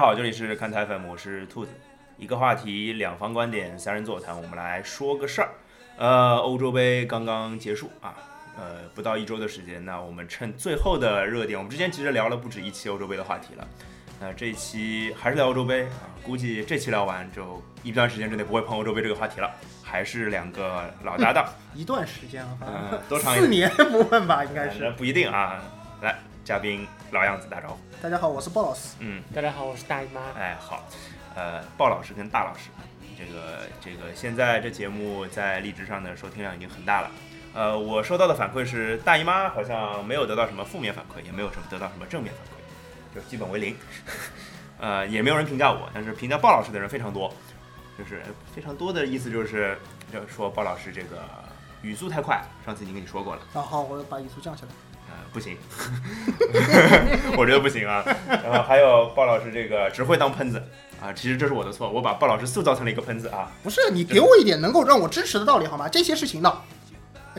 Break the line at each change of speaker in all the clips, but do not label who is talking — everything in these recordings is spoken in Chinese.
好，这里是看台粉，我是兔子。一个话题，两方观点，三人座谈，我们来说个事儿。呃，欧洲杯刚刚结束啊，呃，不到一周的时间，那我们趁最后的热点，我们之前其实聊了不止一期欧洲杯的话题了。那这一期还是聊欧洲杯啊，估计这期聊完就一段时间之内不会碰欧洲杯这个话题了，还是两个老搭档。
一段时间啊，
嗯，多长一
四年不问吧，应该
那
是。
不一定啊。来，嘉宾老样子打招呼。
大家好，我是鲍老师。
嗯，
大家好，我是大姨妈。
哎，好，呃，鲍老师跟大老师，这个这个现在这节目在荔枝上的收听量已经很大了。呃，我收到的反馈是大姨妈好像没有得到什么负面反馈，也没有什么得到什么正面反馈，就基本为零。呃，也没有人评价我，但是评价鲍老师的人非常多，就是非常多的意思就是就说鲍老师这个语速太快，上次已经跟你说过了。
啊，好，我把语速降下来。
呃，不行，我觉得不行啊。然后还有鲍老师这个只会当喷子啊，其实这是我的错，我把鲍老师塑造成了一个喷子啊。
不是你给我一点能够让我支持的道理好吗？这些事情呢，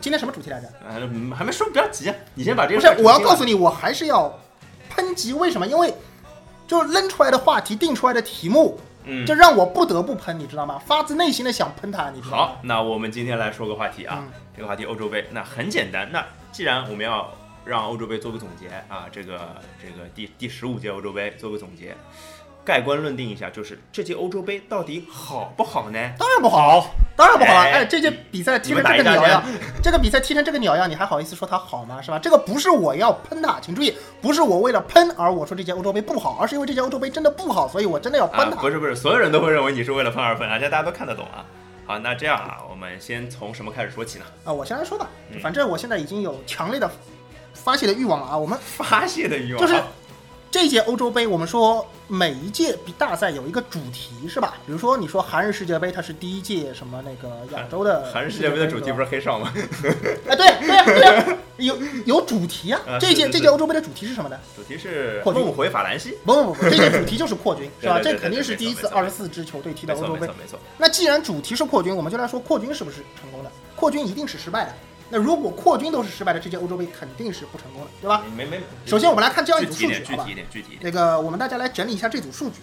今天什么主题来着？
呃，嗯还没说，不要急啊，你先把这个不是
我要告诉你，我还是要抨击。为什么？因为就是扔出来的话题，定出来的题目，
嗯
就，让我不得不喷，你知道吗？发自内心的想喷他，你知道吗？
好，那我们今天来说个话题啊，
嗯
这个话题欧洲杯，那很简单，那既然我们要让欧洲杯做个总结啊，这个这个第第十五届欧洲杯做个总结。盖棺论定一下，就是这届欧洲杯到底好不好呢？
当然不好，当然不好了。
哎
哎，这届比赛踢成这个鸟样，这个比赛踢成这个鸟样，你还好意思说它好吗？是吧？这个不是我要喷它，请注意，不是我为了喷而我说这届欧洲杯不好，而是因为这届欧洲杯真的不好，所以我真的要
啊
喷，它。
不是不是，所有人都会认为你是为了喷而喷啊，这大家都看得懂啊。好，那这样啊，我们先从什么开始说起呢？
啊，我先来说吧
嗯，
反正我现在已经有强烈的发泄的欲望了啊。我们
发泄的欲望，
就是这届欧洲杯，我们说每一届比大赛有一个主题是吧？比如说你说韩日世界杯，它是第一届什么那个亚洲的
韩日世界杯的主题不
是？
黑哨吗？
哎，对对呀对呀，有有主题啊
啊。
这届这届欧洲杯的主题是什么呢？
主题是
扩军
梦回法兰西，
不不不不，这届主题就是扩军，是吧？这肯定是第一次二十四支球队踢到欧洲杯
没错没错。没错。
那既然主题是扩军，我们就来说扩军是不是成功的？扩军一定是失败的。那如果扩军都是失败的，这届欧洲杯肯定是不成功的，对吧？
没没。
首先我们来看这样一组数据，好吧
具体？一点，具体一点。
那个我们大家来整理一下这组数据。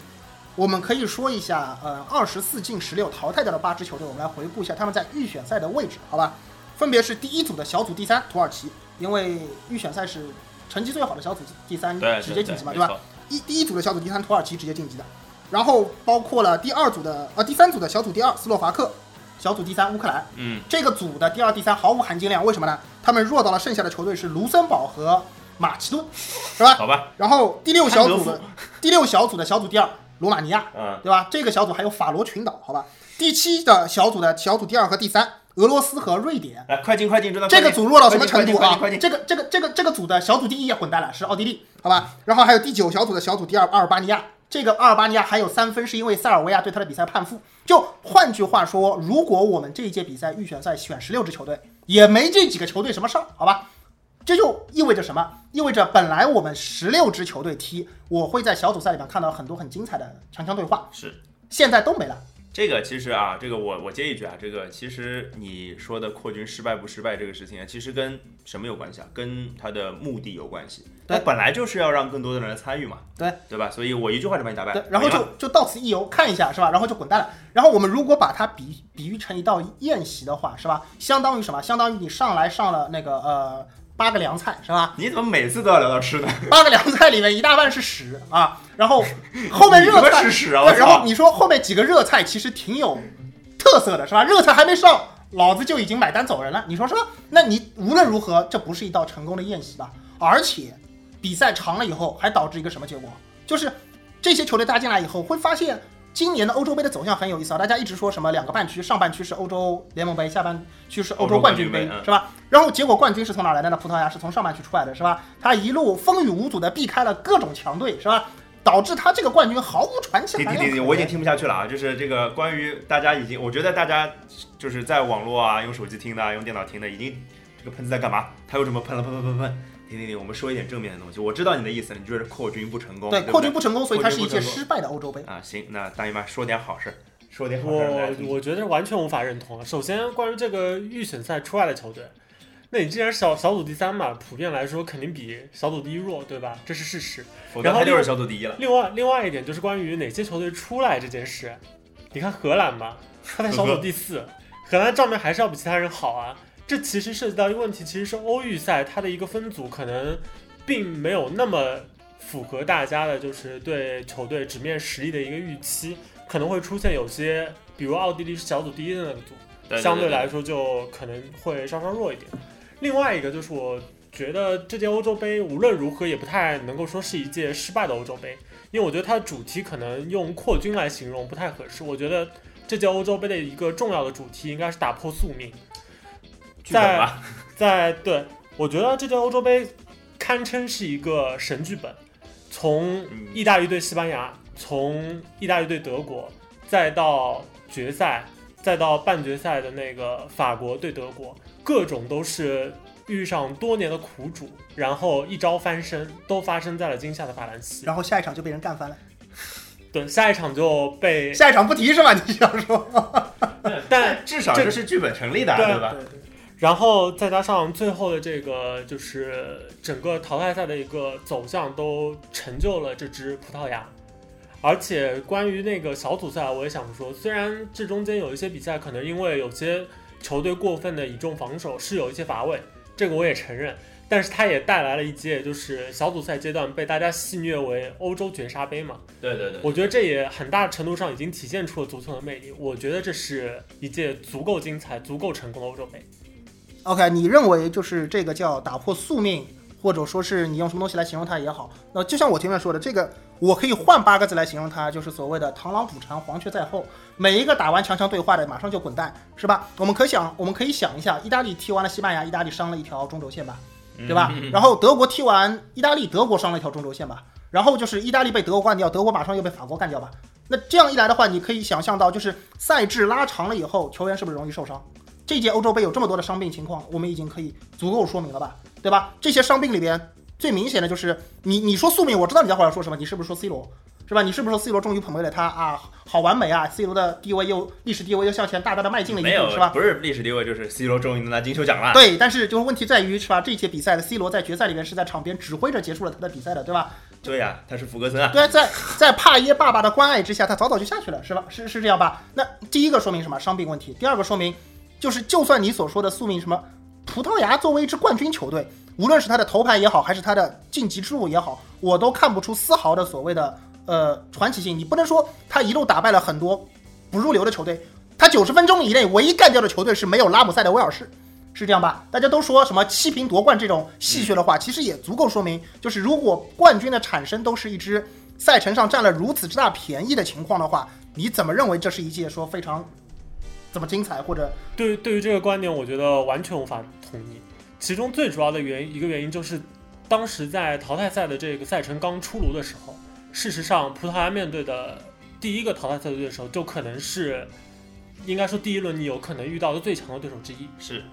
我们可以说一下，呃，二十四进十六淘汰掉的八支球队，我们来回顾一下他们在预选赛的位置，好吧？分别是第一组的小组第三土耳其，因为预选赛是成绩最好的小组第三，直接晋级嘛，
对
对吧？？一第一组的小组第三土耳其直接晋级的，然后包括了第二组的呃第三组的小组第二斯洛伐克，小组第三乌克兰，
嗯，
这个组的第二、第三毫无含金量，为什么呢？他们弱到了剩下的球队是卢森堡和马其顿，是吧？
好吧，
然后第六小组的第六小组的小组第二罗马尼亚，
嗯，
对吧？这个小组还有法罗群岛，好吧？第七的小组的小组第二和第三俄罗斯和瑞典，
来，快进快进，这
个组弱到什么程度啊！这个这个这个这个组的小组第一也混蛋了，是奥地利，好吧？然后还有第九小组的小组第二阿尔巴尼亚，这个阿尔巴尼亚还有三分，是因为塞尔维亚对他的比赛判负。就换句话说，如果我们这一届比赛预选赛选十六支球队，也没这几个球队什么事儿，好吧？这就意味着什么？意味着本来我们十六支球队踢，我会在小组赛里面看到很多很精彩的强强对话，
是。
现在都没了。
这个其实啊，这个我我接一句啊，这个其实你说的扩军失败不失败这个事情啊，其实跟什么有关系啊？跟他的目的有关系。
对
那本来就是要让更多的人来参与嘛，
对
对吧？所以我一句话就把你打败
对，，然后就就到此一游，看一下是吧？然后就滚蛋了。然后我们如果把它比比喻成一道宴席的话，是吧？相当于什么？相当于你上来上了那个呃八个凉菜是吧？
你怎么每次都要聊到吃的？
八个凉菜里面一大半是屎啊，然后 后面热菜
是屎啊！
然后！你说后面几个热菜其实挺有特色的，是吧？热菜还没上，老子就已经买单走人了，你说是吧？那你无论如何，这不是一道成功的宴席吧？而且比赛长了以后，还导致一个什么结果？就是这些球队搭进来以后，会发现今年的欧洲杯的走向很有意思啊！大家一直说什么两个半区，上半区是欧洲联盟杯，下半区是欧洲冠军杯是吧？然后结果冠军是从哪来的呢？葡萄牙是从上半区出来的，是吧？他一路风雨无阻的避开了各种强队，是吧？导致他这个冠军毫无传奇
停停停。我已经听不下去了啊！就是这个关于大家已经，我觉得大家就是在网络啊，用手机听的啊，用电脑听的，已经这个喷子在干嘛？他又这么喷了喷喷喷喷。停停停，我们说一点正面的东西。我知道你的意思，你就是扩军不成功，
对，扩军不成功，所以它是一届
扩军不成功
失败的欧洲杯。
啊。行，那大姨妈说点好事儿，说点好事。
我我觉得完全无法认同啊。首先，关于这个预选赛出来的球队，那你既然小小组第三嘛，普遍来说肯定比小组第一弱，对吧？这是事实。然后
否则他就是小组第一了。
另外，另外一点就是关于哪些球队出来这件事。你看荷兰嘛，他在小组 第四，荷兰账面还是要比其他人好啊。这其实涉及到一个问题，其实是欧预赛它的一个分组可能并没有那么符合大家的，就是对球队直面实力的一个预期，可能会出现有些，比如奥地利是小组第一的那个组，
对
相对来，
说
就可能会稍稍弱一点。另外一个就是我觉得这届欧洲杯无论如何也不太能够说是一届失败的欧洲杯，因为我觉得它的主题可能用扩军来形容不太合适。我觉得这届欧洲杯的一个重要的主题应该是打破宿命。
剧本吧，
在对我觉得这届欧洲杯堪称是一个神剧本，从
嗯
意大利对西班牙，从意大利对德国，再到决赛，再到半决赛的那个法国对德国，各种都是遇上多年的苦主，然后一朝翻身，都发生在了今夏的法兰西。
然后下一场就被人干翻了。
对，下一场就被，
下一场不提是吧？你想说？
但
至少
这
这是剧本成立的，
对
对吧？
对对
然后再加上最后的这个，就是整个淘汰赛的一个走向，都成就了这支葡萄牙。而且关于那个小组赛，我也想说，虽然这中间有一些比赛可能因为有些球队过分的倚重防守是有一些乏味，这个我也承认，但是它也带来了一届就是小组赛阶段被大家戏谑为欧洲绝杀杯嘛。
对对对，
我觉得这也很大程度上已经体现出了足球的魅力。我觉得这是一届足够精彩、足够成功的欧洲杯。
OK，你认为就是这个叫打破宿命，或者说是你用什么东西来形容它也好，那就像我前面说的，这个我可以换八个字来形容它，就是所谓的螳螂捕蝉，黄雀在后。每一个打完强强对话的，马上就滚蛋，是吧？我们可想，我们可以想一下，意大利踢完了西班牙，意大利伤了一条中轴线吧，对吧？然后德国踢完意大利，德国伤了一条中轴线吧。然后就是意大利被德国干掉，德国马上又被法国干掉吧。那这样一来的话，你可以想象到，就是赛制拉长了以后，球员是不是容易受伤？这届欧洲杯有这么多的伤病情况，我们已经可以足够说明了吧，对吧？这些伤病里边最明显的就是你你说宿命，我知道你待会儿要说什么，你是不是说 C 罗？是吧？你是不是说 C 罗终于捧回了他啊？好完美啊！C 罗的地位又历史地位又向前大大的迈进了一步，是吧？
不是历史地位，就是 C 罗终于能拿金球奖了。
对，但是就是问题在于是吧？这届比赛的 C 罗在决赛里面是在场边指挥着结束了他的比赛的，对吧？
对呀，他是福格森啊。
对，在在帕耶爸爸的关爱之下，他早早就下去了，是吧？是是这样吧？那第一个说明什么？伤病问题。第二个说明就是，就算你所说的宿命什么，葡萄牙作为一支冠军球队，无论是他的头牌也好，还是他的晋级之路也好，我都看不出丝毫的所谓的呃传奇性。你不能说他一路打败了很多不入流的球队，他九十分钟以内唯一干掉的球队是没有拉姆塞的威尔士。是这样吧？大家都说什么七平夺冠这种戏谑的话，其实也足够说明，就是如果冠军的产生都是一支赛程上占了如此之大便宜的情况的话，你怎么认为这是一届说非常怎么精彩或者
对对于这个观点，我觉得完全无法同意。其中最主要的原因一个原因就是，当时在淘汰赛的这个赛程刚出炉的时候，事实上葡萄牙面对的第一个淘汰赛的对手就可能是，应该说第一轮你有可能遇到的最强的对手之一
是，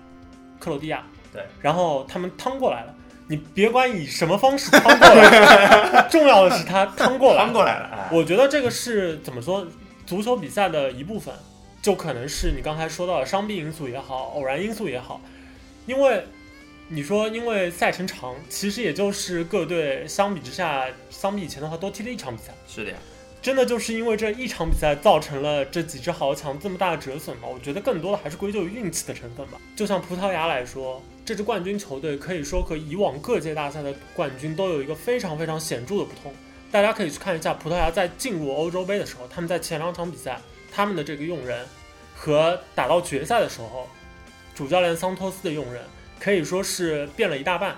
克罗地亚。
对，
然后他们趟过来了。你别管以什么方式趟过来，重要的是他趟过来了
翻。过来了。哎
我觉得这个是怎么说，足球比赛的一部分，就可能是你刚才说到的伤病因素也好，偶然因素也好，因为你说因为赛程长，其实也就是各队相比之下，相比以前的话多踢了一场比赛，
是的呀，
真的就是因为这一场比赛造成了这几支豪强这么大的折损吗？我觉得更多的还是归咎于运气的成分吧。就像葡萄牙来说，这支冠军球队可以说和以往各届大赛的冠军都有一个非常非常显著的不同。大家可以去看一下葡萄牙在进入欧洲杯的时候，他们在前两场比赛他们的这个用人和打到决赛的时候，主教练桑托斯的用人可以说是变了一大半。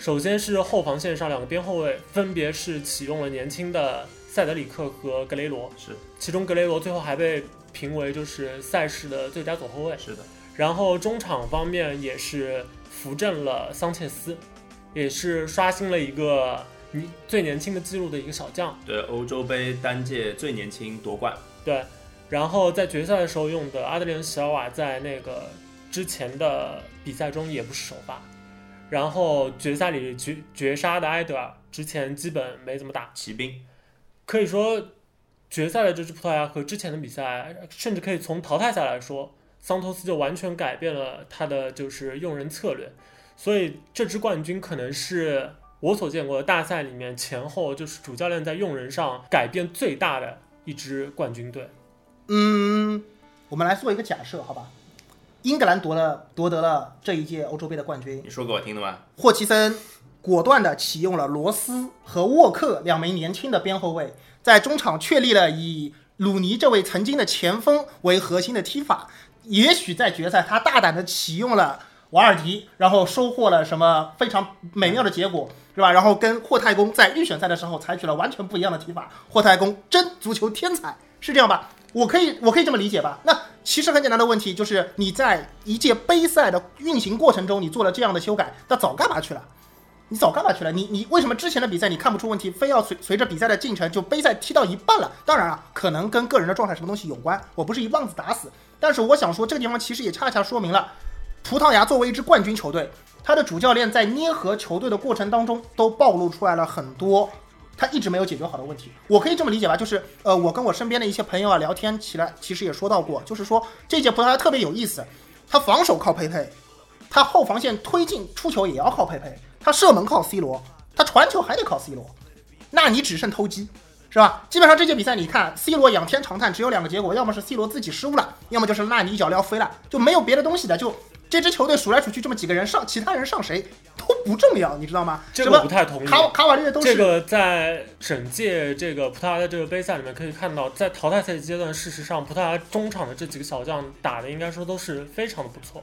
首先是后防线上两个边后卫，分别是启用了年轻的塞德里克和格雷罗，
是
其中格雷罗最后还被评为就是赛事的最佳左后卫。
是的，
然后中场方面也是扶正了桑切斯，也是刷新了一个你最年轻的记录的一个小将。
对欧洲杯单届最年轻夺冠，
对，然后在决赛的时候用的阿德里安·席尔瓦，在那个之前的比赛中也不是首发。然后决赛里绝绝杀的埃德尔，之前基本没怎么打，
骑兵
可以说决赛的这支葡萄牙和之前的比赛，甚至可以从淘汰赛来说，桑托斯就完全改变了他的就是用人策略。所以这支冠军可能是我所见过的大赛里面前后就是主教练在用人上改变最大的一支冠军队。
嗯，我们来做一个假设，好吧？英格兰夺了夺得了这一届欧洲杯的冠军，
你说给我听的吗？
霍奇森果断地启用了罗斯和沃克两名年轻的边后卫，在中场确立了以鲁尼这位曾经的前锋为核心的踢法。也许在决赛，他大胆地启用了瓦尔迪，然后收获了什么非常美妙的结果，是吧？然后跟霍太公在预选赛的时候采取了完全不一样的踢法。霍太公真足球天才，是这样吧？我可以，我可以这么理解吧？那其实很简单的问题就是，你在一届杯赛的运行过程中，你做了这样的修改，那早干嘛去了？你早干嘛去了？你你为什么之前的比赛你看不出问题，非要随随着比赛的进程就杯赛踢到一半了？当然啊，可能跟个人的状态什么东西有关，我不是一棒子打死。但是我想说，这个地方其实也恰恰说明了，葡萄牙作为一支冠军球队，他的主教练在捏合球队的过程当中，都暴露出来了很多他一直没有解决好的问题。我可以这么理解吧，就是呃，我跟我身边的一些朋友啊聊天起来，其实也说到过，就是说这届葡萄牙特别有意思，他防守靠佩佩，他后防线推进出球也要靠佩佩，他射门靠 C 罗，他传球还得靠 C 罗，那你只剩偷鸡。是吧？基本上这届比赛，你看 C 罗仰天长叹，只有两个结果，要么是 C 罗自己失误了，要么就是纳尼一脚撩飞了，就没有别的东西的。就这支球队数来数去这么几个人上，其他人上谁都不重要，你知道吗？
这个不太同意。
卡卡瓦略都是
这个在整届这个葡萄牙的这个杯赛里面可以看到，在淘汰赛阶段，事实上葡萄牙中场的这几个小将打的应该说都是非常的不错。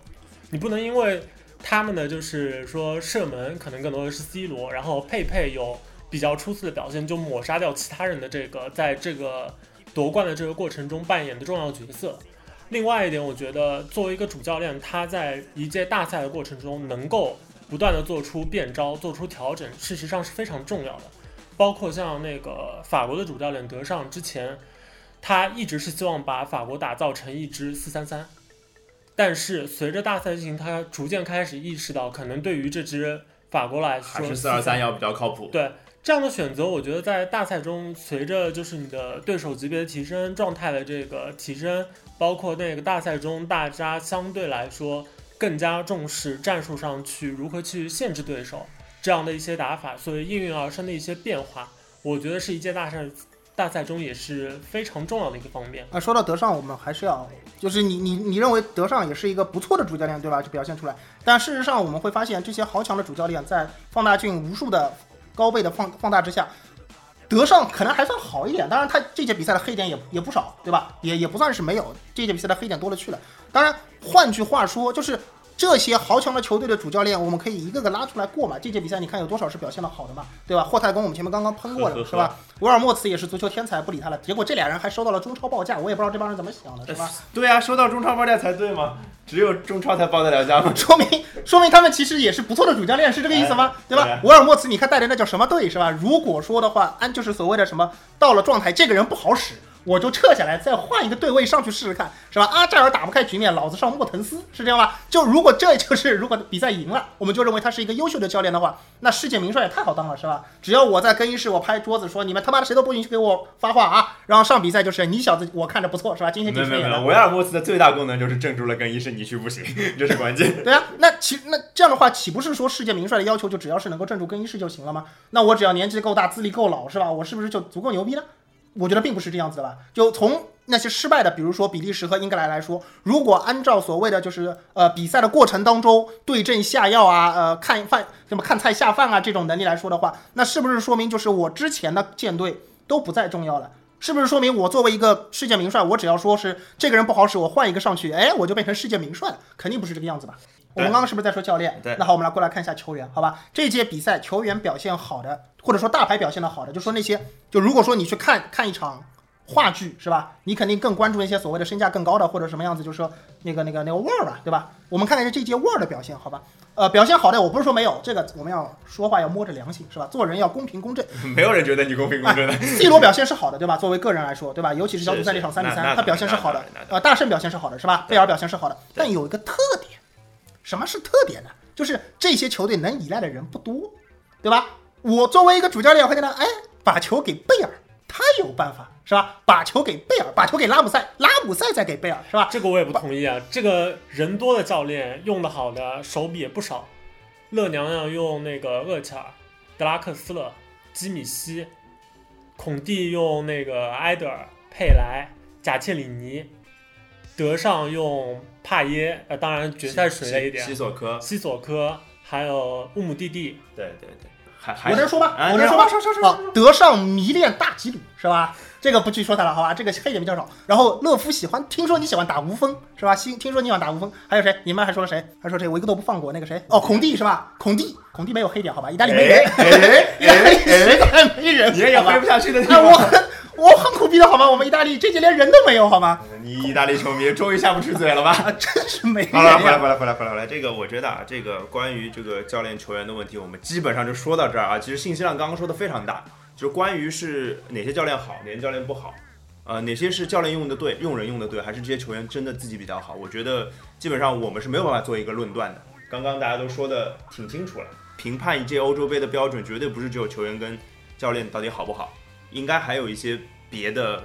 你不能因为他们的就是说射门可能更多的是 C 罗，然后佩佩有比较出色的表现，就抹杀掉其他人的这个在这个夺冠的这个过程中扮演的重要角色。另外一点，我觉得作为一个主教练，他在一届大赛的过程中能够不断的做出变招、做出调整，事实上是非常重要的。包括像那个法国的主教练德尚之前，他一直是希望把法国打造成一支四三三，但是随着大赛进行，他逐渐开始意识到，可能对于这支法国来说，
还是四二三要比较靠谱。
对这样的选择，我觉得在大赛中，随着就是你的对手级别的提升、状态的这个提升，包括那个大赛中大家相对来说更加重视战术上去如何去限制对手这样的一些打法，所以应运而生的一些变化，我觉得是一届大赛大赛中也是非常重要的一个方面。
啊，说到德尚，我们还是要，就是你你你认为德尚也是一个不错的主教练，对吧？就表现出来。但事实上，我们会发现这些豪强的主教练在放大镜无数的高倍的放放大之下，德尚可能还算好一点。当然，他这届比赛的黑点也也不少，对吧？也也不算是没有，这届比赛的黑点多了去了。当然，换句话说，就是这些豪强的球队的主教练，我们可以一个个拉出来过嘛。这届比赛你看有多少是表现的好的嘛，对吧？霍太公我们前面刚刚喷过了，是吧？维尔莫茨也是足球天才，不理他了。结果这俩人还收到了中超报价，我也不知道这帮人怎么想的，是吧？
对啊，收到中超报价才对嘛？只有中超才报得了价吗？
说明说明他们其实也是不错的主教练，是这个意思吗？对吧？维尔莫茨，你看带的那叫什么队是吧？如果说的话，安就是所谓的什么到了状态，这个人不好使，我就撤下来，再换一个对位上去试试看，是吧？阿扎尔打不开局面，老子上莫腾斯，是这样吧？就如果这就是如果比赛赢了，我们就认为他是一个优秀的教练的话，那世界名帅也太好当了，是吧？只要我在更衣室我拍桌子说你们他妈的谁都不允许给我发话啊，然后上比赛就是你小子我看着不错是吧？今天
没有没有没有。维尔莫斯的最大功能就是镇住了更衣室，你去不行，这是关键。
对啊，那其那这样的话，岂不是说世界名帅的要求就只要是能够镇住更衣室就行了吗？那我只要年纪够大、资历够老，是吧？我是不是就足够牛逼呢？我觉得并不是这样子的吧。就从那些失败的，比如说比利时和英格兰来说，如果按照所谓的就是呃比赛的过程当中对症下药啊，呃看饭什么看菜下饭啊这种能力来说的话，那是不是说明就是我之前的舰队都不再重要了？是不是说明我作为一个世界名帅，我只要说是这个人不好使，我换一个上去，哎，我就变成世界名帅了？肯定不是这个样子吧？我们刚刚是不是在说教练？
对
那好，我们来过来看一下球员，好吧？这届比赛球员表现好的，或者说大牌表现的好的，就说那些，就如果说你去看看一场话剧，是吧？你肯定更关注那些所谓的身价更高的，或者什么样子，就是说那个那个那个味儿吧，对吧？我们看看这届味儿的表现，好吧？呃，表现好的，我不是说没有，这个我们要说话要摸着良心，是吧？做人要公平公正。
没有人觉得你公平公正的。
C 罗表现是好的，对吧？作为个人来说，对吧？尤其是小组赛那场三比三，他表现是好的呃，大圣表现是好的，是吧？贝尔表现是好的，但有一个特点，什么是特点呢？就是这些球队能依赖的人不多，对吧？我作为一个主教练，我会跟他，哎，把球给贝尔，他有办法，是吧？把球给贝尔，把球给拉姆塞，拉姆塞再给贝尔，是吧？
这个我也不同意啊。这个人多的教练用的好的手笔也不少，乐娘娘用那个厄齐尔、德拉克斯勒、基米希，孔蒂用那个埃德尔、佩莱、贾切里尼，德尚用帕耶，呃，当然决赛水了一点
西，索科，
西索科，还有乌姆蒂蒂。
对对对，还还
我这说吧？
啊
我这说吧？
说说说
啊，德尚迷恋大吉鲁是吧？这个不去说他了，好吧？这个黑点比较少。然后勒夫喜欢，听说你喜欢打无锋是吧？新听说你喜欢打无锋，还有谁？你们还说了谁？还说谁？我一个都不放过。那个谁？哦，孔蒂是吧？孔蒂，孔蒂没有黑点好吧？意大利没人，
哎哎
意大利实在没人，
人也有
好吧
黑不下去的地
哎，
方。
我很苦逼的好吗？我们意大利这届连人都没有好吗？
你意大利球迷终于下不去嘴了吧？
啊，真是没人
好了，回来，
呀。
回来，回来，回来，回来。这个我觉得啊，这个关于这个教练球员的问题，我们基本上就说到这儿啊。其实信息量刚刚说的非常大，就是关于是哪些教练好，哪些教练不好，呃，哪些是教练用的对，用人用的对，还是这些球员真的自己比较好？我觉得基本上我们是没有办法做一个论断的。刚刚大家都说的挺清楚了，评判一届欧洲杯的标准绝对不是只有球员跟教练到底好不好，应该还有一些别的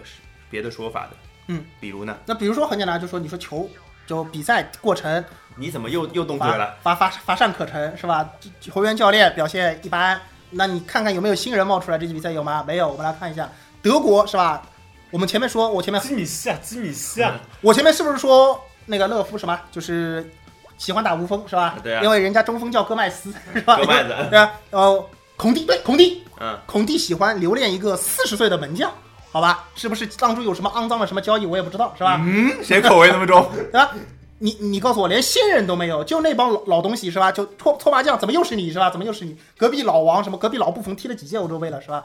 别的说法的。
嗯，
比如呢？
那比如说很简单，就说你说球就比赛过程
你怎么又又动嘴
乏
了？
乏乏乏善可陈是吧？球员教练表现一般，那你看看有没有新人冒出来？这届比赛有吗？没有。我们来看一下德国是吧？我们前面说，我前面
基米希啊，基米希啊，
我前面是不是说那个勒夫什么？就是喜欢打无锋是吧？
对啊
因为人家中锋叫戈麦斯是吧？
戈麦子
对啊。呃，孔蒂对孔蒂，
嗯，
孔蒂喜欢留恋一个四十岁的门将，好吧？是不是当初有什么肮脏的什么交易？我也不知道是吧？
嗯，谁口味那么重？
对吧？你你告诉我，连新人都没有，就那帮老老东西是吧？就搓搓麻将，怎么又是你是吧？怎么又是你？隔壁老王什么？隔壁老布冯踢了几届欧洲杯了是吧？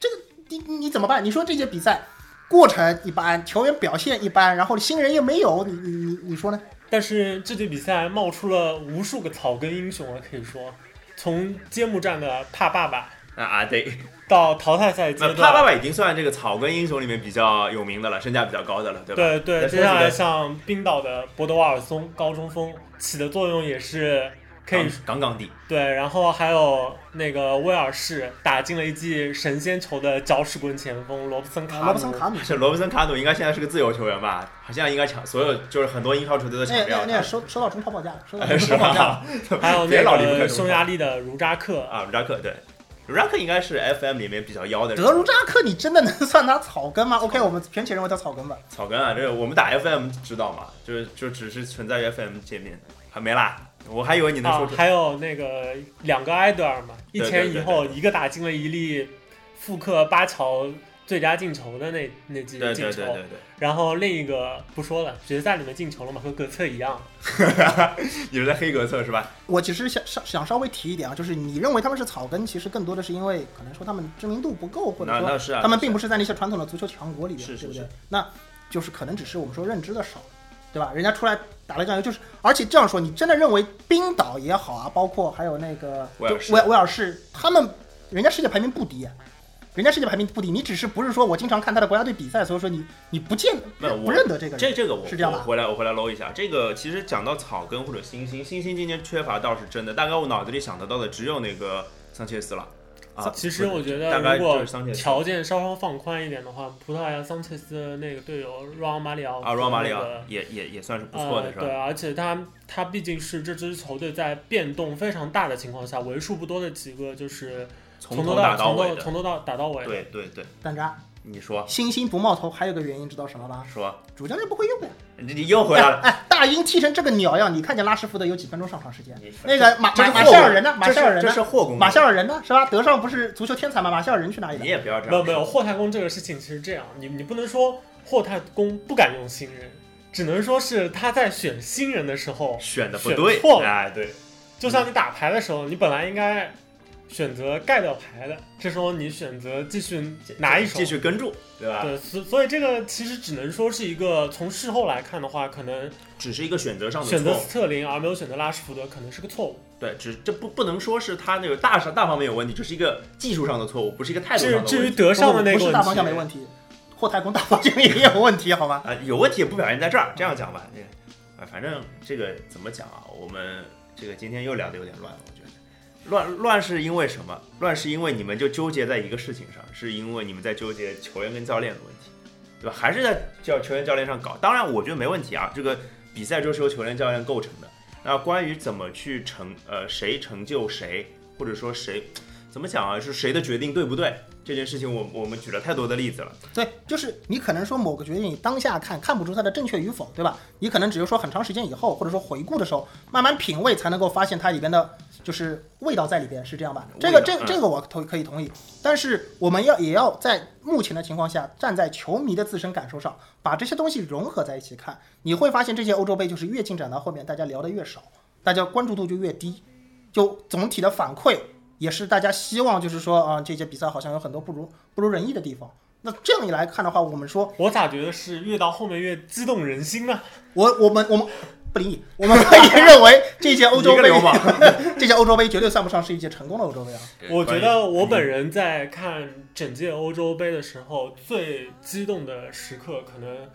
这个你你怎么办？你说这届比赛过程一般，球员表现一般，然后新人又没有，你你你你说呢？
但是这届比赛冒出了无数个草根英雄啊，可以说，从揭幕战的帕爸爸
啊啊，对，
到淘汰赛阶
那
段，
帕爸爸已经算这个草根英雄里面比较有名的了，身价比较高的了，对吧？
对对，接下来像冰岛的博德瓦尔松高中锋起的作用也是可以
杠杠的，
对，然后还有那个威尔士打进了一记神仙球的搅屎棍前锋罗布森卡
罗布森卡姆，
是罗布森卡努应该现在是个自由球员吧？好像应该抢所有，就是很多英超球队都抢
那
掉。
那那收收到中超报价了，收到中超报价了。
吧？
还有
别
那个匈牙利的茹扎克，
啊，卢扎克对，卢扎克应该是 FM 里面比较妖的人
德鲁扎克，你真的能算他草根吗？OK，我们全体认为他草根吧。
草根啊，这个我们打 FM 知道嘛？就是就只是存在于 FM 界面，还没啦。我还以为你能说
还有那个两个埃德尔嘛，一前一后，一个打进了一粒复刻巴乔最佳进球的那那记
对
进球，
对对对对，
然后另一个不说了，决赛里面进球了嘛，和格策一样。
你是在黑格策是吧？
我其实想想想稍微提一点啊，就是你认为他们是草根，其实更多的是因为可能说他们知名度不够，或者说他们并不是在那些传统的足球强国里边，
是是
对不对？那就是可能只是我们说认知的少，对吧？人家出来打了酱油，就是而且这样说，你真的认为冰岛也好啊，包括还有那个
威尔士
威威尔士，他们人家世界排名不低啊。人家世界排名不低，你只是不是说我经常看他的国家队比赛，所以说你你不见不认得这个人，
这这个我
是这样吧
我回来我回来搂一下，这个其实讲到草根或者新星，新星今年缺乏倒是真的，大概我脑子里想得到的只有那个桑切斯了。啊，
其实我觉得，如果条件稍稍放宽一点的话，葡萄牙桑切斯的那个队友若昂马里奥
啊，罗马里奥也也也算是不错的。
对，而且他他毕竟是这支球队在变动非常大的情况下，为数不多的几个就是
从
头
头打到
从
尾
从头到打到尾的。
对对对，
单扎
你说
星星不冒头，还有个原因知道什么吗？
说，
主教练不会用呀。
你你又回来了。
哎，大英踢成这个鸟样，你看见拉什福德有几分钟上场时间？那个马马马夏尔人呢？马夏尔人呢？
是霍工，
马夏尔人呢？是吧？德尚不是足球天才吗？马夏尔人去哪里了？
你也不要这样说。
没有没有，霍太公这个事情其实这样，你你不能说霍太公不敢用新人，只能说是他在选新人的时候选
选的不对，
错了
哎，对，
就像你打牌的时候，你本来应该选择盖掉牌的，这时候你选择继续拿一手
继。续跟住，对吧？
对，所所以这个其实只能说是一个从事后来看的话，可能
只是一个选择上的
选择。斯特林而没有选择拉什福德，可能是个错误。
对，只这不不能说是他那个大上大方面有问题，这是一个技术上的错误，不是一个态度
至至于
上的问题。
德尚的那个
不是大方向没，问题，霍太公大方向也有问题，好吗？
啊，有问题也不表现在这儿，这样讲吧，这个啊，反正这个怎么讲啊？我们这个今天又聊得有点乱了，我觉得乱乱是因为什么？乱是因为你们就纠结在一个事情上，是因为你们在纠结球员跟教练的问题，对吧？还是在教球员教练上搞？当然，我觉得没问题啊，这个比赛就是由球员教练构成的。那关于怎么去成呃谁成就谁，或者说谁怎么讲啊，是谁的决定对不对这件事情我，我们举了太多的例子了。
对，就是你可能说某个决定你当下看看不出它的正确与否，对吧？你可能只有说很长时间以后，或者说回顾的时候，慢慢品味才能够发现它里边的就是味道在里边，是这样吧？这个这
嗯
这个我同可以同意，但是我们要也要在目前的情况下，站在球迷的自身感受上，把这些东西融合在一起看，你会发现这些欧洲杯就是越进展到后面，大家聊的越少，大家关注度就越低，就总体的反馈也是大家希望就是说啊、这届比赛好像有很多不如不如人意的地方。那这样一来看的话，我们说，
我咋觉得是越到后面越激动人心呢？
我我们我们不理你，我们可以认为 这届欧洲杯 这届欧洲杯绝对算不上是一届成功的欧洲杯啊。
我觉得我本人在看整届欧洲杯的时候，最激动的时刻，可能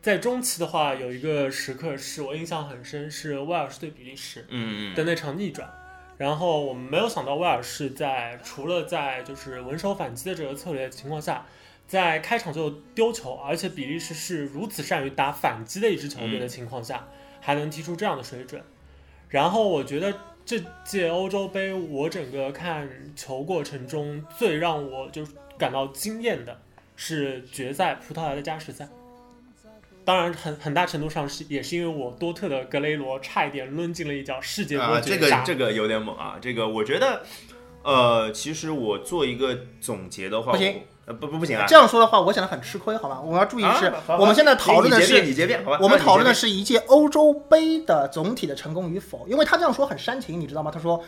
在中期的话，有一个时刻是我印象很深，是威尔士对比利时
嗯嗯
的那场逆转。然后我们没有想到威尔士在除了在就是稳守反击的这个策略情况下，在开场就丢球，而且比利时是如此善于打反击的一支球队的情况下，还能踢出这样的水准。然后我觉得这届欧洲杯，我整个看球过程中最让我就是感到惊艳的是决赛葡萄牙的加时赛。当然很，很大程度上是也是因为我多特的格雷罗差一点抡进了一脚世界
啊，
波
这个
绝杀。
这个有点猛啊！这个我觉得，呃，其实我做一个总结的话，
不行，
呃，不不不行啊！
这样说的话，我显得很吃亏，好吧？我们要注意的是，
啊
我们现在讨论的是
你结辩，好吧？
我们讨论的
是
是一届欧洲杯的总体的成功与否，因为他这样说很煽情，你知道吗？他说，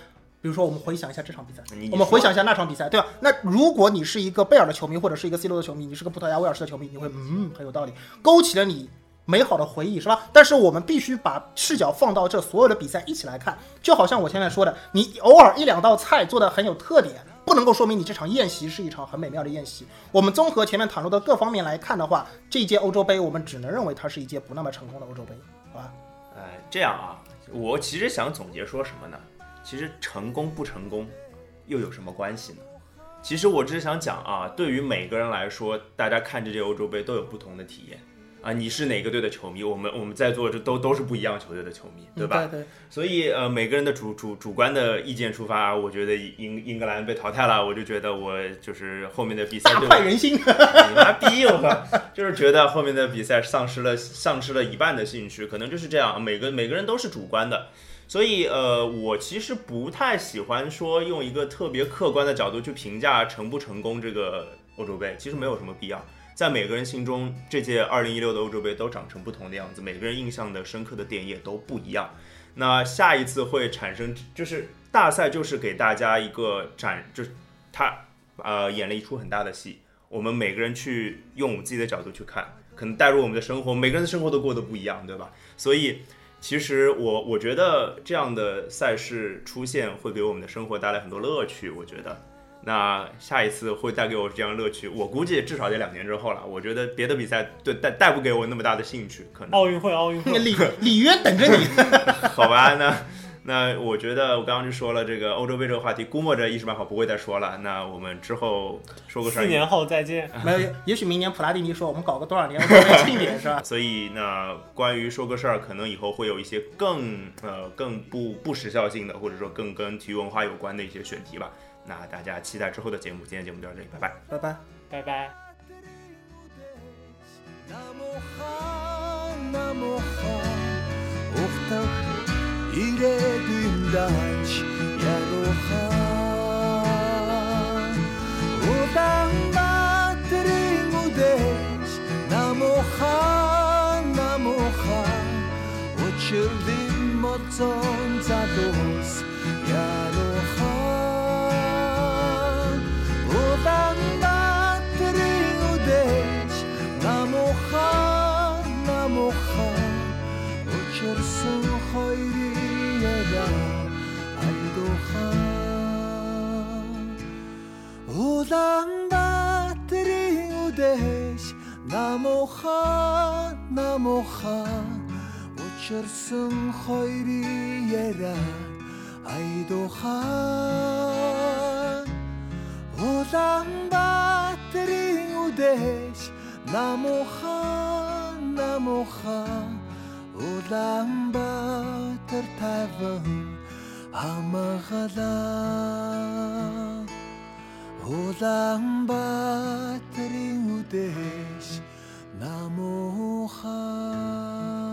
比如说我们回想一下这场比赛，我们回想一下那场比赛，对吧？那如果你是一个贝尔的球迷，或者是一个 C 罗的球迷，你是个葡萄牙威尔士的球迷，你会嗯很有道理，勾起了你美好的回忆，是吧？但是我们必须把视角放到这所有的比赛一起来看，就好像我前面说的，你偶尔一两道菜做的很有特点。不能够说明你这场宴席是一场很美妙的宴席。我们综合前面谈论的各方面来看的话，这一届欧洲杯我们只能认为它是一届不那么成功的欧洲杯，好吧？
哎，这样啊，我其实想总结说什么呢？其实成功不成功又有什么关系呢？其实我只是想讲啊，对于每个人来说，大家看这届欧洲杯都有不同的体验啊。你是哪个队的球迷？我们我们在座这都都是不一样球队的球迷，对吧？
嗯对对。
所以呃，每个人的主主主观的意见出发，我觉得英英格兰被淘汰了，我就觉得我就是后面的比赛
快人心。
你妈逼我靠！就是觉得后面的比赛丧失了丧失了一半的兴趣，可能就是这样。每个每个人都是主观的，所以呃，我其实不太喜欢说用一个特别客观的角度去评价成不成功这个欧洲杯，其实没有什么必要。在每个人心中，这届2016的欧洲杯都长成不同的样子，每个人印象的深刻的点也都不一样。那下一次会产生，就是大赛就是给大家一个展，就是他呃演了一出很大的戏，我们每个人去用我们自己的角度去看，可能带入我们的生活，每个人的生活都过得不一样，对吧？所以其实我我觉得这样的赛事出现会给我们的生活带来很多乐趣，我觉得。那下一次会带给我这样乐趣，我估计至少得两年之后了。我觉得别的比赛对带带不给我那么大的兴趣，可能。
奥运会，奥运会，
里里约等着你。
好吧，那那我觉得我刚刚就说了这个欧洲杯这个话题，估摸着一时半会儿不会再说了。那我们之后说个事儿。
四年后再见。
没有，也许明年普拉蒂尼说我们搞个多少年欧洲杯庆典是吧？
所以那关于说个事儿，可能以后会有一些更呃更不不时效性的，或者说更跟体育文化有关的一些选题吧。那大家期待之后的节目，今天节目就到这里，拜拜。
拜拜。
拜拜。
Namoha, ирээгүй дач яг ухаан удаан батрын үдээс намухан намухан учир дим моцон задус яа Улаанбаатарын үдэш намуха намуха. Учирсан хоёрын яра айдуха. Улаанбаатарын үдэш намуха намуха. Улаанбаатар таван хамгаалаа Улаанбаатарын үдэш намуухаа